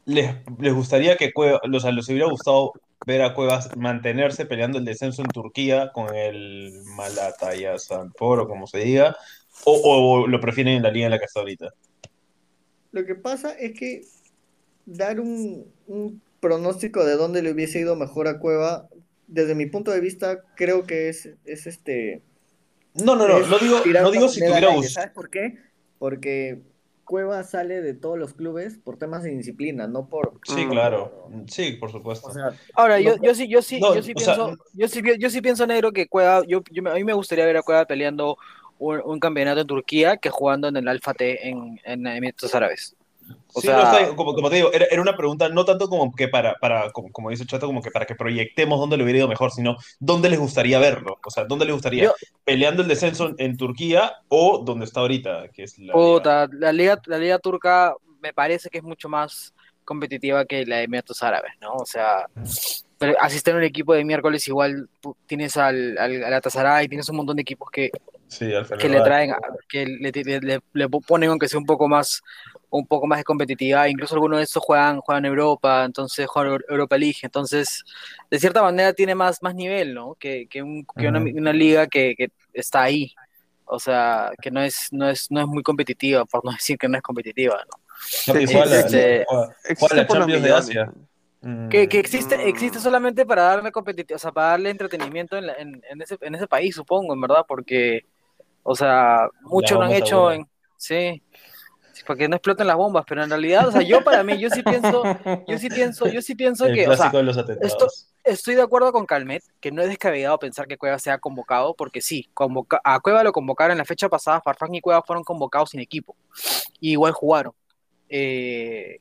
¿Les, les gustaría que Cuevas, o sea, les hubiera gustado ver a Cuevas mantenerse peleando el descenso en Turquía con el Malataya Sanpor o como se diga, o, o, lo prefieren en la liga en la que está ahorita? Lo que pasa es que dar un, pronóstico de dónde le hubiese ido mejor a Cueva, desde mi punto de vista, creo que es, es este. No, no, no, no digo, no digo si tuviera gusto. ¿Sabes por qué? Porque Cueva sale de todos los clubes por temas de disciplina, no por. Sí, claro. Sí, por supuesto. Ahora, yo, yo sí, yo sí, yo sí pienso, yo sí, yo sí pienso, negro, que Cueva, yo, a mí me gustaría ver a Cueva peleando un, campeonato en Turquía que jugando en el Alfa T en, en Emiratos Árabes sí, no, como, como, te digo, era, era, una pregunta no tanto como que para, para como, como, dice Chato, como que para que proyectemos dónde le hubiera ido mejor, sino dónde les gustaría verlo. O sea, dónde les gustaría peleando el descenso en Turquía o donde está ahorita, que es la, liga. La, liga, la liga turca me parece que es mucho más competitiva que la de Emiratos Árabes, ¿no? O sea, asistir a un equipo de miércoles igual tienes al, al, al y tienes un montón de equipos que, que le traen, que le, le, le, ponen aunque sea un poco más un poco más de competitividad, incluso algunos de estos juegan, juegan Europa, entonces juegan Europa League, entonces de cierta manera tiene más, más nivel, ¿no? Que, que, un, que una, una, liga que, que, está ahí, o sea, que no es, no, es, no es muy competitiva, por no *laughs* decir que no es competitiva, ¿no? Este, la, Champions de Asia. Que, que, existe, existe solamente para darle competitividad, o sea, para darle entretenimiento en, en, en, ese, en ese país, supongo, en verdad, porque, o sea, muchos lo han hecho en... Sí, para que no exploten las bombas, pero en realidad, o sea, yo para mí, yo sí pienso, yo sí pienso, yo sí pienso que, o sea, estoy de acuerdo con Calmet, que no es descabellado pensar que Cueva sea convocado, porque sí, a Cueva lo convocaron en la fecha pasada, Farfán y Cueva fueron convocados sin equipo, y igual jugaron. Eh,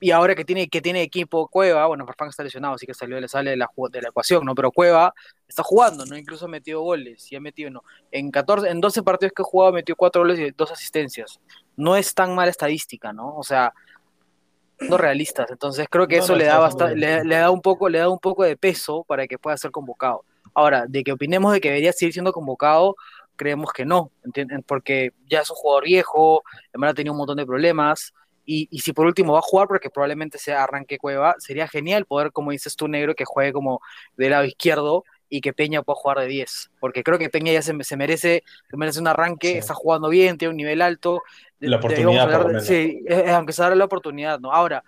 y ahora que tiene, que tiene equipo Cueva, bueno, Farfán está lesionado, así que salió, le sale de la, de la ecuación, ¿no? Pero Cueva está jugando, ¿no? Incluso ha metido goles, y ha metido, ¿no? En, 14, en 12 partidos que ha jugado, metió 4 goles y 2 asistencias. No es tan mala estadística, ¿no? O sea, no realistas. Entonces creo que eso le da bastante, le, da un poco, le da un poco de peso para que pueda ser convocado. Ahora, de que opinemos de que debería seguir siendo convocado, creemos que no, ¿entienden? Porque ya es un jugador viejo, además ha tenido un montón de problemas, y, si por último va a jugar, porque probablemente sea arranque cueva, sería genial poder, como dices tú, negro, que juegue como del lado izquierdo y que Peña pueda jugar de 10. Porque creo que Peña ya se, se merece, se merece un arranque, está jugando bien, tiene un nivel alto. La oportunidad. sí, aunque se darle la oportunidad, ¿no? Ahora,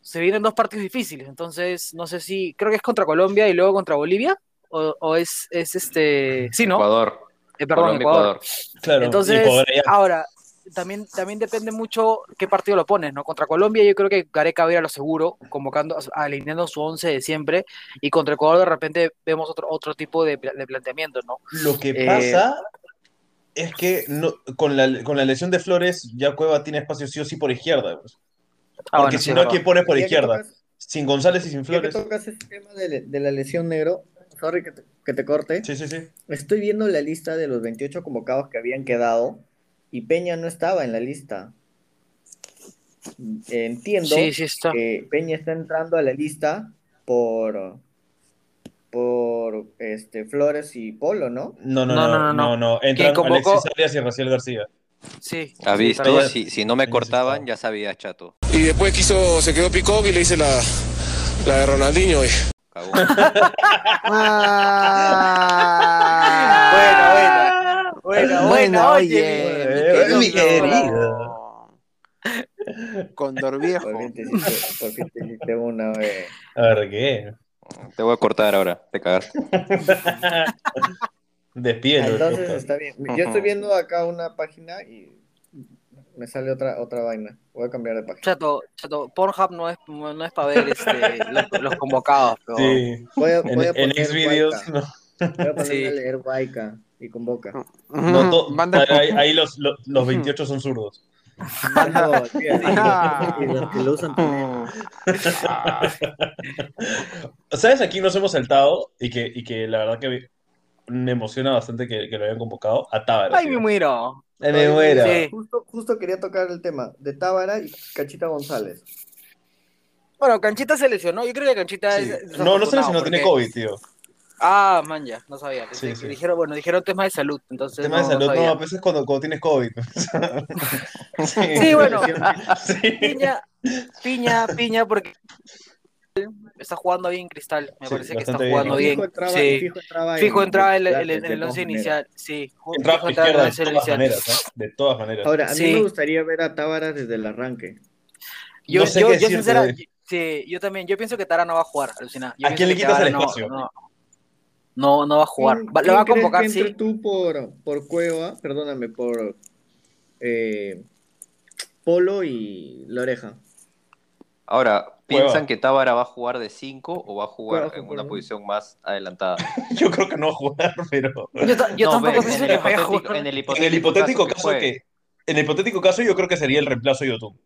se vienen dos partidos difíciles, entonces no sé si, creo que es contra Colombia y luego contra Bolivia, o, es, es este, sí, ¿no? Ecuador. Eh, perdón, Ecuador. Claro, entonces, ahora, también, también depende mucho qué partido lo pones, ¿no? Contra Colombia yo creo que Gareca va a ir a lo seguro, convocando, alineando su once de siempre, y contra Ecuador de repente vemos otro, otro tipo de, de planteamiento, ¿no? Lo que pasa es que no, con, la, con la lesión de Flores, ya Cueva tiene espacio sí o sí por izquierda. Pues. Ah, Porque bueno, si sí, no, ¿quién pones por izquierda? tocas- Sin González y sin Ya que Flores. tocas ese tema de, de la lesión negro, sorry que te, que te corte. Sí, sí, sí. Estoy viendo la lista de los 28 convocados que habían quedado y Peña no estaba en la lista. Entiendo Sí, sí está. que Peña está entrando a la lista por por este Flores y Polo, ¿no? No, no, No, no, no, no, no, no. Entran ¿Quién convocó? Alexis Arias y Raciel García. Sí. ¿Has sí, visto? Si, si no me cortaban, ya sabía, chato. Y después quiso, se quedó Picó y le hice la, la de Ronaldinho. Y... *laughs* Buena, *laughs* buena, oye. Eh, mi querido. Condor Por viejo. fin te hiciste, por fin te hiciste una vez. A ver, ¿qué? Te voy a cortar ahora, te cagaste. *laughs* Despídelo. el Entonces está bien. Yo estoy viendo acá una página y me sale otra otra vaina. Voy a cambiar de página. Chato, chato, Pornhub no es, no es para ver este, los, los convocados, pero Sí. Voy a, En, voy a en poner Xvideos, no. Voy a poner Sí. a leer Waika y no to- Banda- ahí, ahí los, los, los 28 son zurdos. No, olvídate. Ah. Y los que lo usan también. ¿Sabes? Aquí nos hemos saltado y que, y que la verdad que me emociona bastante que, que lo hayan convocado a Tábara. Ay, tío. me muero. Ay, me muero. Sí. Justo, justo quería tocar el tema de Tábara y Cachita González. Bueno, Canchita se lesionó. Yo creo que Canchita Sí. es, es No, no sé si afortunado no tiene porque- COVID, tío. Ah, man, ya, no sabía. Sí, sí. Dijeron, bueno, dijeron tema de salud, entonces Tema no, de salud, no, a veces cuando, cuando tienes COVID. *laughs* sí. Sí, bueno, Sí. piña, piña, piña, porque está jugando bien Cristal. Me Sí, parece que está jugando bien. bien. Fijo entraba, Sí. fijo entraba, Fijo entraba en, el- el- once inicial. Sí, Entraba fijo entraba en el izquierda de once todas inicial. maneras, ¿eh? De todas maneras. Ahora, a mí Sí. me gustaría ver a Tábara desde el arranque. Yo, No sé yo, yo decirte, sincera, güey. sí, yo también, yo pienso que Tara no va a jugar, alucina. Yo ¿A quién le quitas el Tara no- espacio? No, no, no va a jugar. ¿Quién- Va- Lo va a crees convocar, que entre sí. tú por, por Cueva, perdóname, por eh, Polo y La Oreja? Ahora, ¿piensan Cueva. que Tábara va a jugar de 5 o va a jugar Cueva, en una posición más adelantada? *laughs* Yo creo que no va a jugar, pero. Yo, ta- yo No, tampoco que vaya a hipotético- jugar. En el En hipotético, el hipotético caso que. En el hipotético caso, yo creo que sería el reemplazo de YouTube.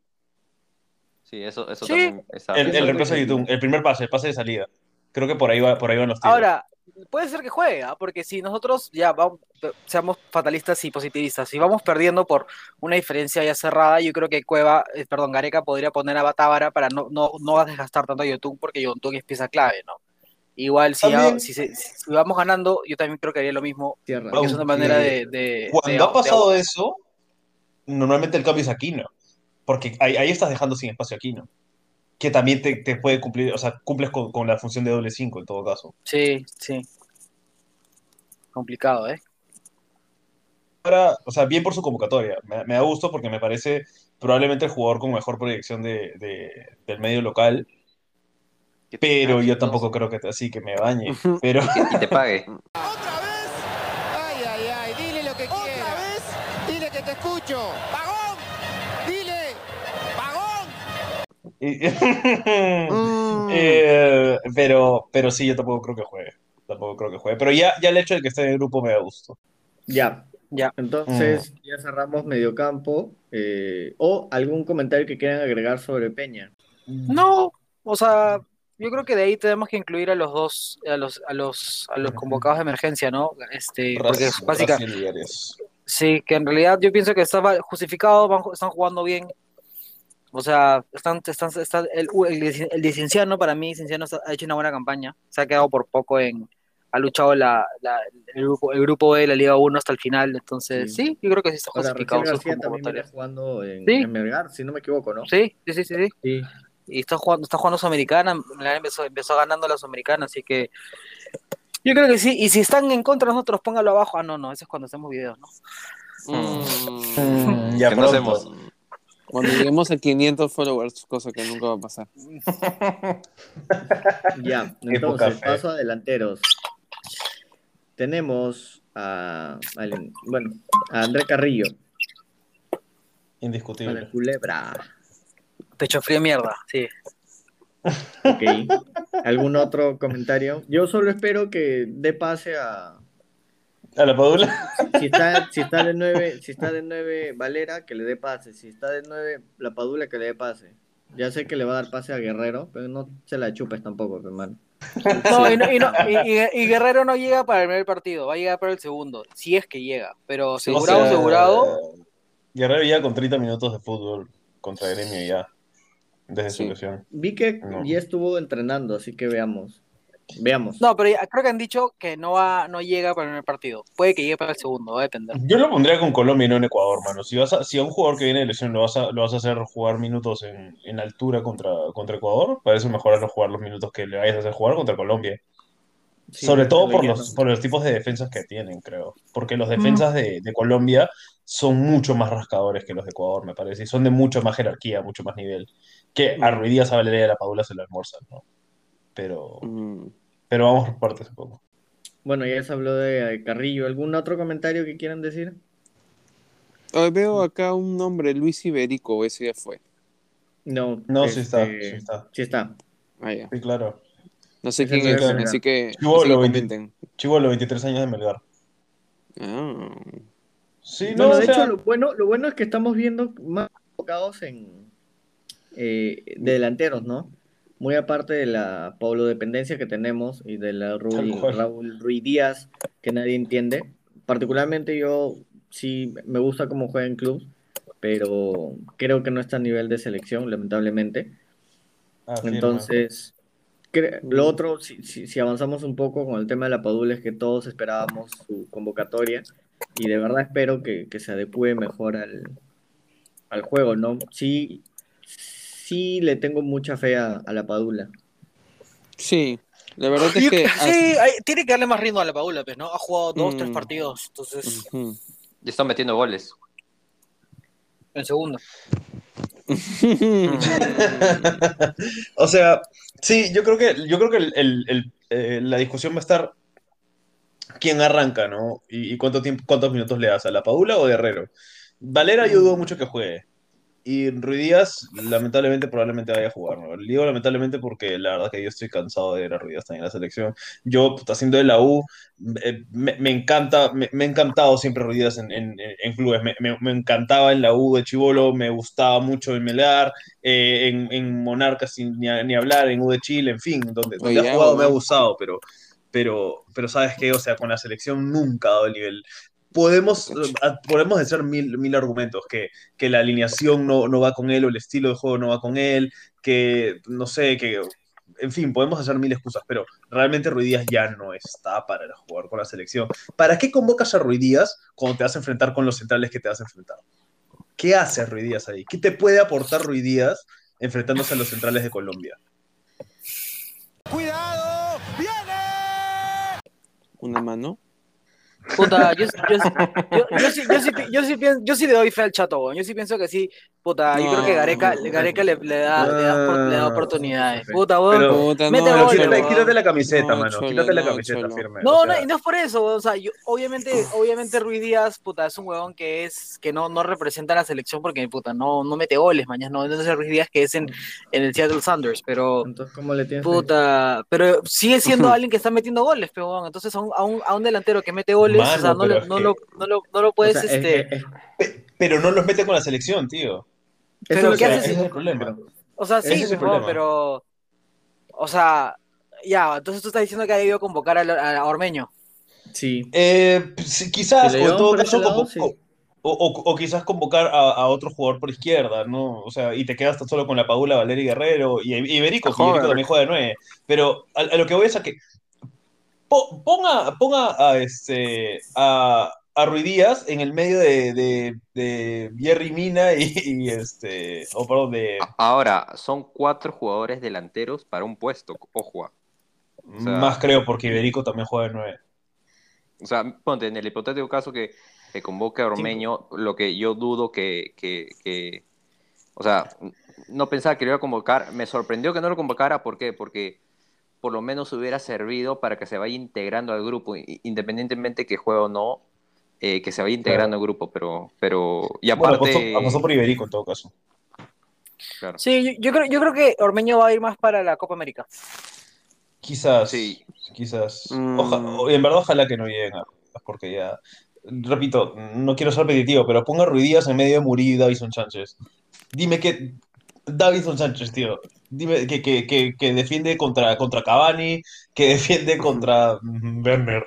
Sí, eso, eso Sí. también está. El, el reemplazo de YouTube, el primer pase, el pase de salida. Creo que por ahí va, por ahí van los tiros. Ahora, puede ser que juegue, ¿ah? porque si nosotros ya vamos, seamos fatalistas y positivistas, si vamos perdiendo por una diferencia ya cerrada, yo creo que Cueva, eh, perdón, Gareca podría poner a Batábara para no, no, no desgastar tanto a Yotun, porque Yotun es pieza clave, ¿no? Igual, si, ya- si, se- si vamos ganando, yo también creo que haría lo mismo, Tierra. porque es una manera de... de- Cuando de- ha pasado de- eso, normalmente el cambio es Aquino. Porque ahí, ahí estás dejando sin espacio a Aquino. Que también te, te puede cumplir, o sea, cumples con, con la función de doble 5 en todo caso. Sí, sí. Complicado, ¿eh? Ahora, o sea, bien por su convocatoria. Me, me da gusto porque me parece probablemente el jugador con mejor proyección de, de- del medio local. Pero yo tampoco creo que así que me bañe. *laughs* Pero Y te pague. *laughs* ¡Otra vez! ¡Ay, ay, ay! Dile lo que quiera. ¿Otra vez? Dile que te escucho. *laughs* Mm. Eh, pero, pero sí, yo tampoco creo que juegue. Tampoco creo que juegue. Pero ya, ya el hecho de que esté en el grupo me da gusto. Ya. Ya. Entonces, ya cerramos mediocampo. eh, o algún comentario que quieran agregar sobre Peña. No, o sea, yo creo que de ahí tenemos que incluir a los dos, a los, a los, a los convocados de emergencia, ¿no? Este, porque es Raci- básica, Raciel y Arias. sí, que en realidad yo pienso que estaba justificado, van- están jugando bien. O sea, están, están, está el, el, el licenciano, para mí, licenciano ha hecho una buena campaña. Se ha quedado por poco en, ha luchado la, la- el, grupo, el grupo B de la Liga 1 hasta el final. Entonces, Sí. sí, yo creo que sí está justificado García también viene jugando en, Sí. en Melgar, si no me equivoco, ¿no? Sí, sí, sí, sí, sí. Sí. y está jugando, está jugando Sudamericana, empezó, empezó ganando la Sudamericana, así que yo creo que sí, y si están en contra de nosotros, póngalo abajo, ah no, no, eso es cuando hacemos videos, ¿no? Mm. *laughs* Ya ¿Qué no hacemos? Cuando lleguemos a 500 followers, cosa que nunca va a pasar. *laughs* Ya, entonces, paso a delanteros. Tenemos a, bueno, a André Carrillo, a Indiscutible. la culebra. Pecho frío mierda, sí. Ok. ¿Algún otro comentario? Yo solo espero que dé pase a, ¿A la Padula? Si está, si está de 9, si está de 9 Valera, que le dé pase. Si está de 9 la Padula, que le dé pase. Ya sé que le va a dar pase a Guerrero, pero no se la chupes tampoco, hermano. No, y, no, y, no, y, Guerrero no llega para el primer partido, va a llegar para el segundo, si es que llega. Pero asegurado, asegurado. Guerrero ya con 30 minutos de fútbol contra Gremio ya. Desde su lesión. Vi que ya estuvo entrenando, así que veamos. Veamos. No, pero creo que han dicho que no va, no llega para el primer partido. Puede que llegue para el segundo, va a depender. Yo lo pondría con Colombia y no en Ecuador, mano. Si, vas a, si a un jugador que viene de lesión lo vas a, lo vas a hacer jugar minutos en, en altura contra, contra Ecuador, parece mejor no jugar los minutos que le vayas a hacer jugar contra Colombia. Sobre todo por los, por los tipos de defensas que tienen, creo. Porque los defensas de, de, Colombia son mucho más rascadores que los de Ecuador, me parece. Y son de mucho más jerarquía, mucho más nivel. Que a Ruidías, a Valeria a la Padula se lo almuerzan, ¿no? Pero, mm. pero vamos por partes un poco. Bueno, ya se habló de Carrillo. ¿Algún otro comentario que quieran decir? Hoy veo acá un nombre, Luis Ibérico, ese ya fue. No, no, sí está, sí este, está. Sí está. Ah, ya. Sí, claro. No sé quién es, así que. Chivolo, 23 años de Melgar. Ah. Sí, no, de hecho, lo bueno, lo bueno es que estamos viendo más enfocados en eh, de delanteros, ¿no? Muy aparte de la Pablo dependencia que tenemos y de la Raúl, Ruiz Díaz que nadie entiende. Particularmente yo sí me gusta cómo juega en club, pero creo que no está a nivel de selección, lamentablemente. Entonces, lo otro, si, si, avanzamos un poco con el tema de la Padula, es que todos esperábamos su convocatoria y de verdad espero que, se adecue mejor al, al juego, ¿no? Sí, sí le tengo mucha fe a, la Padula. Sí, la verdad es que. Sí, tiene que darle más ritmo a la Padula, pues, ¿no? Ha jugado dos, tres mm. partidos, entonces. Y está metiendo goles. En segundo. *laughs* o sea, sí, yo creo que, yo creo que eh, la discusión va a estar quién arranca, ¿no? Y, cuánto tiempo, cuántos minutos le das a la Padula o Guerrero. Valera yo dudo mucho que juegue. Y Ruiz Díaz, lamentablemente, probablemente vaya a jugar. ¿no? Digo lamentablemente porque la verdad que yo estoy cansado de ver a Díaz también en la selección. Yo, haciendo de la U, eh, me, encanta, me, ha encantado siempre Ruiz Díaz en, en, clubes. Me, encantaba en la U de Chivolo, me gustaba mucho en Melgar, eh, en, en Monarcas sin ni, hablar, en U de Chile, en fin, donde, donde ha jugado me ha gustado, pero pero, pero sabes que, o sea, con la selección nunca ha dado el nivel podemos, podemos hacer mil, mil argumentos, que, que la alineación no, no, va con él o el estilo de juego no va con él, que no sé, que en fin, podemos hacer mil excusas, pero realmente Ruidías ya no está para jugar con la selección. ¿Para qué convocas a Ruidías cuando te vas a enfrentar con los centrales que te vas a enfrentar? ¿Qué hace Ruidías ahí? ¿Qué te puede aportar Ruidías enfrentándose a los centrales de Colombia? ¡Cuidado! ¡Viene! ¿Una mano? Puta, yo, yo, yo, *laughs* yo, sí, yo, sí, yo, sí, pienso, yo sí le doy fe al chato, Yo sí pienso que sí, puta, yo creo que Gareca, Gareca le, le, da, le, da, le da oportunidades. Puta, weón. mete no, quítate, quítate, la camiseta, mano. quítate la camiseta, firme. No, no, y no es por eso, O sea, yo, obviamente, obviamente Ruiz Díaz, puta, es un huevón que es, que no, no representa a la selección porque, puta, no, no mete goles, mañana. No, no es el Ruiz Díaz que es en, en el Seattle Sanders, pero. Entonces, ¿cómo le tienes? Puta, pero sigue siendo *laughs* alguien que está metiendo goles, pero, entonces a un, a un, a un delantero que mete goles o sea, no, lo, no, lo, no, lo, no, lo, puedes, este... Pero no los mete con la selección, tío. Pero ¿qué haces? Ese es el problema. O sea, sí, pero... O sea, ya, entonces tú estás diciendo que ha debido convocar a, Ormeño. Sí. Eh, quizás, o todo caso, o, o, quizás convocar a, a, otro jugador por izquierda, ¿no? O sea, y te quedas tan solo con la Paula, Valeria Guerrero y Iberico, que Iberico también juega de nueve. Pero a, a, lo que voy es a que ponga, ponga a, este, a, a Díaz en el medio de, de, Jerry Mina y, este. O perdón, de. Ahora, son cuatro jugadores delanteros para un puesto, ojo. más creo, porque Iberico también juega de nueve. O sea, ponte, en el hipotético caso que, que convoque a Ormeño, lo que yo dudo que, que, que, O sea, no pensaba que lo iba a convocar. Me sorprendió que no lo convocara, ¿por qué? Porque por lo menos hubiera servido para que se vaya integrando al grupo, independientemente que juegue o no, eh, que se vaya integrando al grupo, pero, pero y aparte... Bueno, por Iberico en todo caso. Sí, yo, creo, yo creo que Ormeño va a ir más para la Copa América. Quizás, sí. quizás. Mm. en verdad, ojalá que no lleguen porque ya, repito, no quiero ser repetitivo, pero ponga Ruidías en medio de Murillo y Davison Sánchez. Dime que Davison Sánchez, tío. Dime que, que, que, que, defiende contra, contra Cavani, que *laughs* defiende contra Werner,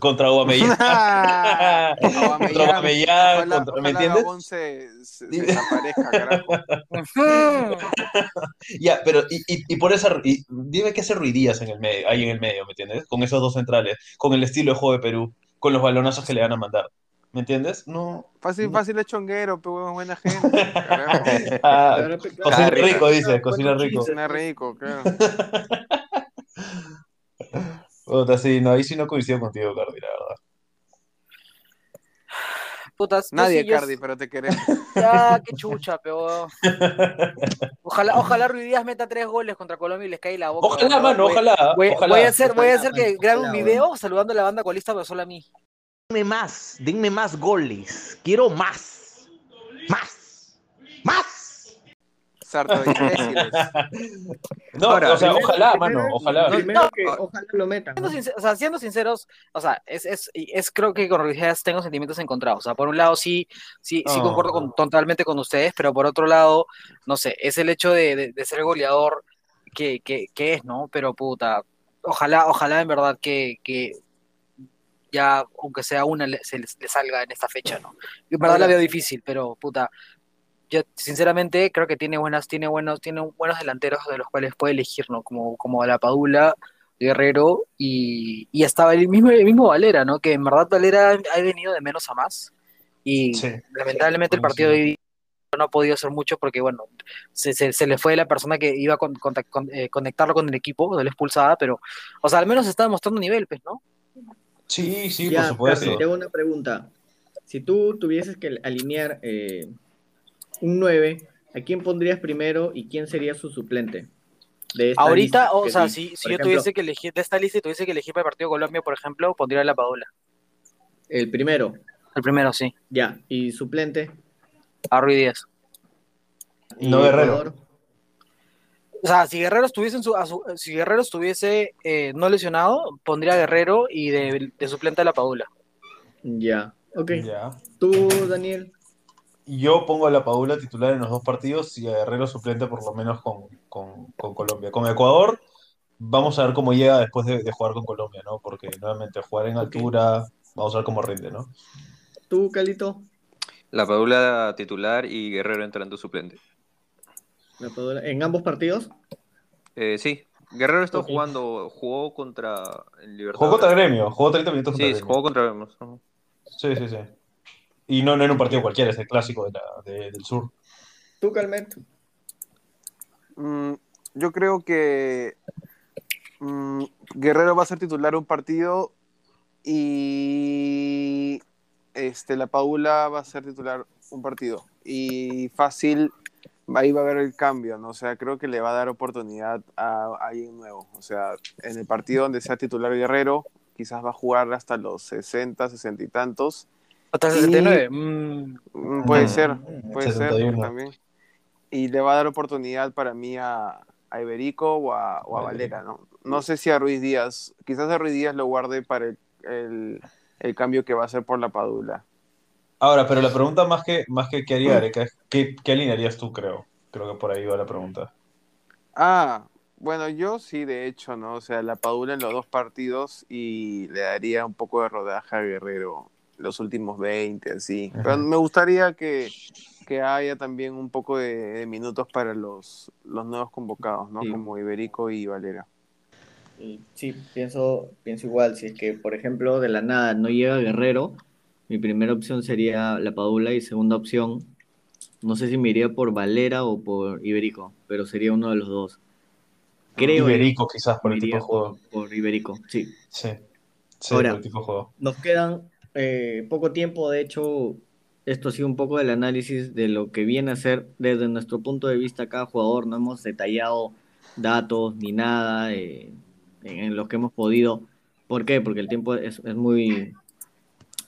contra Guamellán. *laughs* contra Guamellán, contra, ¿me entiendes? Se, se, se desaparezca, carajo. *laughs* ya, pero y, y, y por esa y, dime qué hace Ruidías en el medio, ahí en el medio, ¿me entiendes? Con esos dos centrales, con el estilo de juego de Perú, con los balonazos que le van a mandar. ¿Me entiendes? No. Fácil, fácil de chonguero, pero buena gente. *laughs* ah, cocina rico, dice, cocina rico. Cocina rico, claro. *laughs* Puta, sí, no, ahí sí no coincido contigo, Cardi, la verdad. Putas, Nadie, sí, yo- Cardi, pero te queremos. *laughs* Ya, qué chucha, pero. Ojalá, ojalá Ruiz Díaz meta tres goles contra Colombia y les cae la boca. Ojalá, mano, ojalá. Voy, ojalá. voy a hacer, voy a hacer Ojalá, que grabe un video saludando a la banda colista, pero solo a mí. Denme más, denme más goles. Quiero más. Más. Más. Sarto. *laughs* No, Ahora, o sea, primero- ojalá, primero- mano, ojalá. Primero que ojalá lo metan. Siendo, o sea, siendo sinceros, o sea, es, es, es creo que con Ruiz tengo sentimientos encontrados. O sea, por un lado sí, sí, sí Oh. concuerdo con- totalmente con ustedes, pero por otro lado, no sé, es el hecho de, de- de ser goleador que, que, que es, ¿no? Pero puta, ojalá, ojalá en verdad que, que ya, aunque sea una, le, se le, le salga en esta fecha, ¿no? En verdad la veo difícil, pero puta, yo sinceramente creo que tiene buenas, tiene buenos, tiene buenos delanteros de los cuales puede elegir, ¿no? Como, como la Padula, Guerrero y, y estaba el mismo, el mismo Valera, ¿no? Que en verdad Valera ha venido de menos a más y Sí. lamentablemente el partido de hoy no ha podido hacer mucho porque, bueno, se, se, se le fue la persona que iba a con- con- eh, conectarlo con el equipo de la expulsada, pero, o sea, al menos está demostrando nivel, pues, ¿no? Sí, sí, Ya, por supuesto. Carlos, te hago una pregunta. Si tú tuvieses que alinear eh, un 9, ¿a quién pondrías primero y quién sería su suplente? De esta Ahorita, lista o sea, si, si yo ejemplo, tuviese que elegir de esta lista y tuviese que elegir para el partido Colombia, por ejemplo, pondría a la Padula. El primero, El primero, sí. ya. ¿Y suplente? A Ruiz Díaz. ¿Y No, Guerrero. O sea, si Guerrero estuviese, en su, a su- si Guerrero estuviese eh, no lesionado, pondría a Guerrero y de, de suplente a la Padula. Ya. Ok. Ya. ¿Tú, Daniel? Yo pongo a la Padula titular en los dos partidos y a Guerrero suplente por lo menos con, con- con Colombia. Con Ecuador, vamos a ver cómo llega después de, de jugar con Colombia, ¿no? Porque nuevamente jugar en altura, vamos a ver cómo rinde, ¿no? ¿Tú, Calito? La Padula titular y Guerrero entrando suplente. ¿En ambos partidos? Eh, sí, Guerrero está jugando, jugó contra el Libertadores. Jugó contra Gremio, jugó 30 minutos contra Sí, Gremio. jugó contra Gremio. Ajá. Sí, sí, sí. Y no, no era un partido cualquiera, es el clásico de la- de- del sur. ¿Tú, Calmet? Mm, yo creo que mm, Guerrero va a ser titular un partido y este, la Paula va a ser titular un partido. Y fácil, ahí va a haber el cambio, ¿no? O sea, creo que le va a dar oportunidad a, a alguien nuevo. O sea, en el partido donde sea titular Guerrero, quizás va a jugar hasta los 60, 60 y tantos. Hasta el Y- 69. mm, Mm, Puede ser, puede ser 71. también. Y le va a dar oportunidad para mí a, a Iberico o a, o a Vale. Valera, ¿no? No sé si a Ruiz Díaz, quizás a Ruiz Díaz lo guarde para el, el- el cambio que va a hacer por la Padula. Ahora, pero la pregunta más que, más que qué haría Gareca es ¿qué, qué alinearías tú, creo? Creo que por ahí va la pregunta. Ah, bueno, yo sí, de hecho, ¿no? O sea, la Padula en los dos partidos y le daría un poco de rodaje a Guerrero los últimos 20, así. Pero me gustaría que, que haya también un poco de, de minutos para los, los nuevos convocados, ¿no? Sí. Como Iberico y Valera. Sí, pienso, pienso igual. Si es que, por ejemplo, de la nada no llega Guerrero, mi primera opción sería la Padula y segunda opción, no sé si me iría por Valera o por Iberico, pero sería uno de los dos. Creo Iberico, quizás, por el tipo de juego. por, por Iberico, sí. Sí. Sí, Ahora- por el tipo de juego. Nos quedan eh, poco tiempo, de hecho, esto ha sido un poco del análisis de lo que viene a ser desde nuestro punto de vista cada jugador. No hemos detallado datos ni nada eh, en, en los que hemos podido. ¿Por qué? Porque el tiempo es, es muy,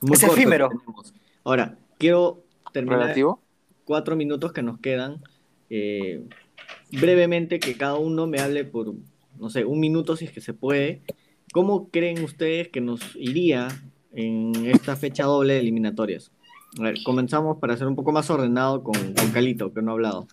muy Es corto efímero. tenemos. Ahora, quiero terminar ¿Relativo? cuatro minutos que nos quedan. eh, brevemente, que cada uno me hable por, no sé, un minuto si es que se puede. ¿Cómo creen ustedes que nos iría en esta fecha doble de eliminatorias. A ver, comenzamos para ser un poco más ordenado con, con Calito, que no ha hablado.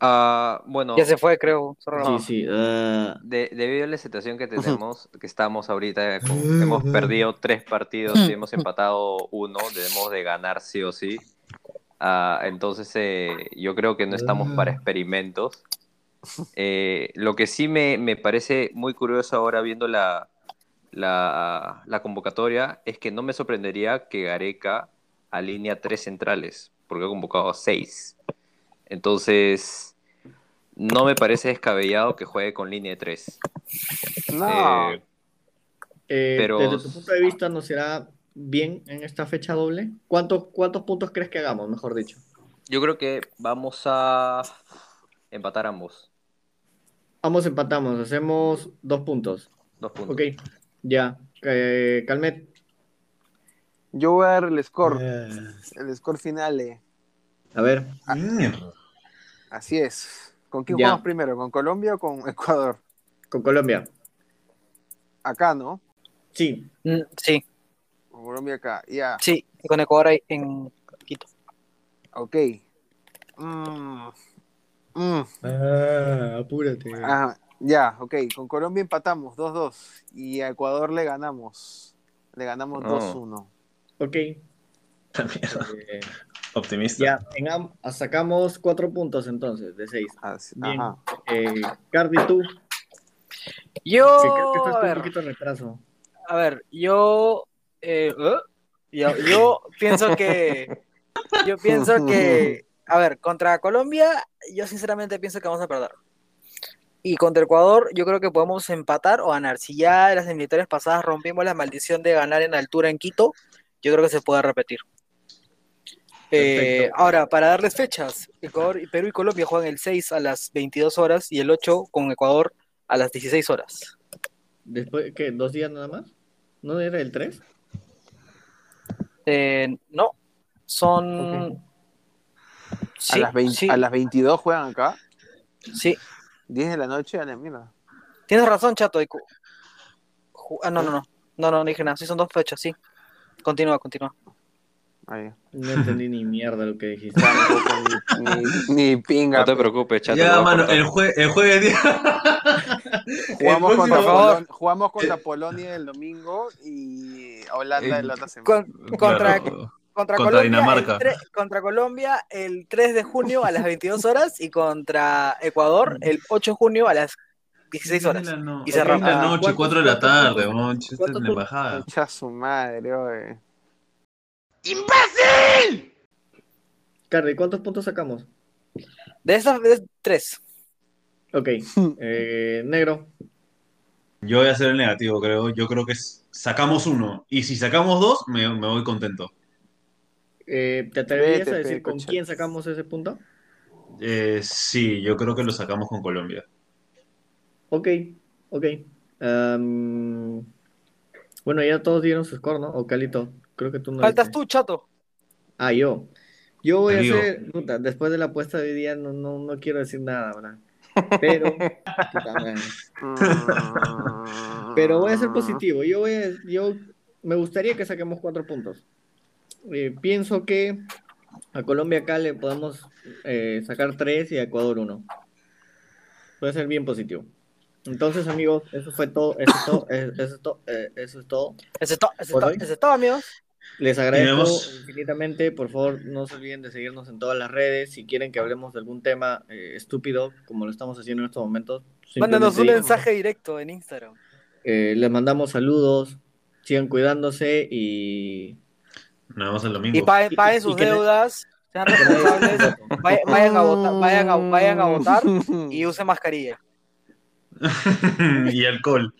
Ah, bueno. Ya se fue, creo. Sí, sí. uh, De, debido a la situación que tenemos, que estamos ahorita, con- hemos perdido tres partidos y hemos empatado uno, debemos de ganar sí o sí. Ah, entonces, eh, yo creo que no estamos para experimentos. Eh, lo que sí me, me parece muy curioso ahora viendo la, la, la convocatoria es que no me sorprendería que Gareca alinea tres centrales, porque ha convocado a seis. Entonces, no me parece descabellado que juegue con línea de tres. No. Eh, eh, Pero- Desde tu punto de vista, ¿no será bien en esta fecha doble? ¿Cuántos, ¿Cuántos puntos crees que hagamos, mejor dicho? yo creo que vamos a empatar ambos. Ambos empatamos, hacemos dos puntos. Dos puntos. Ok, ya. Eh, Calmet, Yo voy a dar el score, Eh, el score final. eh. a ver. mierda. Así es. ¿Con quién Ya. jugamos primero? ¿Con Colombia o con Ecuador? Con Colombia. Acá, ¿no? Sí, Mm, Sí, Con Colombia acá. Ya, sí. Y con Ecuador ahí en Quito. ok. Mm. Mm. Ah, apúrate. Ajá, ya, ok. Con Colombia empatamos 2-2 y a Ecuador le ganamos. Le ganamos No. 2-1. Ok. Eh, Optimista. ya, en am- sacamos cuatro puntos entonces, de seis. Así- Bien. Ajá. Eh, Cardi, tú, Yo, que creo que estás a con un ver, poquito retraso. a ver, yo, eh, ¿eh? yo, yo pienso que, *laughs* yo pienso que, a ver, contra Colombia, yo sinceramente pienso que vamos a perder. Y contra Ecuador, yo creo que podemos empatar o ganar. Si ya en las eliminatorias pasadas rompimos la maldición de ganar en altura en Quito, yo creo que se puede repetir. Eh, ahora, para darles fechas, Ecuador, Perú y Colombia juegan el 6 a las 22 horas y el 8 con Ecuador a las 16 horas. Después, ¿qué? ¿Dos días nada más? ¿No era el 3? Eh, no, son... a, Sí, las 20 sí, a las 22 juegan acá. sí. 10 de la noche, a la mierda. Tienes razón, Chato. Ah, no, no, no. No, no, no dije nada. Sí, son dos fechas, sí. Continúa, continúa. Ahí. No entendí ni mierda lo que dijiste. Ni, *laughs* ni, ni pinga. No te preocupes, chato. Ya, mano, el, jue el jueves día. *laughs* Jugamos, el contra próximo- favor. Polon- jugamos contra Polonia el domingo y Holanda Eh, el otra semana. Con- contra, Claro. contra, contra Colombia, Dinamarca. El tre- contra Colombia el 3 de junio a las 22 horas y contra Ecuador el 8 de junio a las 16 horas. La no- Y cerramos. la noche, ¿Cuántos- 4 de la tarde. Chiste ¿Cuántos en la embajada. Echa su madre, oye. Cardi, ¿cuántos puntos sacamos? De esas de tres. Ok. *laughs* Eh, negro. Yo voy a hacer el negativo, creo. Yo creo que sacamos uno. Y si sacamos dos, me, me voy contento. Eh, ¿Te atreverías Vete, a decir con quién sacamos ese punto? Eh, sí, yo creo que lo sacamos con Colombia. Ok, ok. Bueno, ya todos dieron su score, ¿no? O Calito, creo que tú no Faltas tú, Chato. Ah, yo. Yo voy a hacer, puta, después de la apuesta de hoy día no, no, no quiero decir nada, ¿verdad? Pero, *laughs* pero voy a ser positivo. Yo voy a, yo me gustaría que saquemos cuatro puntos. Eh, pienso que a Colombia acá le podemos eh, sacar tres y a Ecuador uno. Puede ser bien positivo. Entonces, amigos, eso fue todo. Eso es todo. eh, Eso es todo. Eso es todo. Ese es todo, ese es ¿Por todo, hoy? ese es todo, amigos. Les agradezco vemos. infinitamente. Por favor, no se olviden de seguirnos en todas las redes. Si quieren que hablemos de algún tema eh, estúpido, como lo estamos haciendo en estos momentos, Mándanos un mensaje directo en Instagram. eh, les mandamos saludos. Sigan cuidándose y. Nos vemos el domingo. Y paguen, sus deudas, sean responsables, *laughs* vay- vayan a votar, vayan a, vayan a votar y usen mascarilla. *laughs* y alcohol.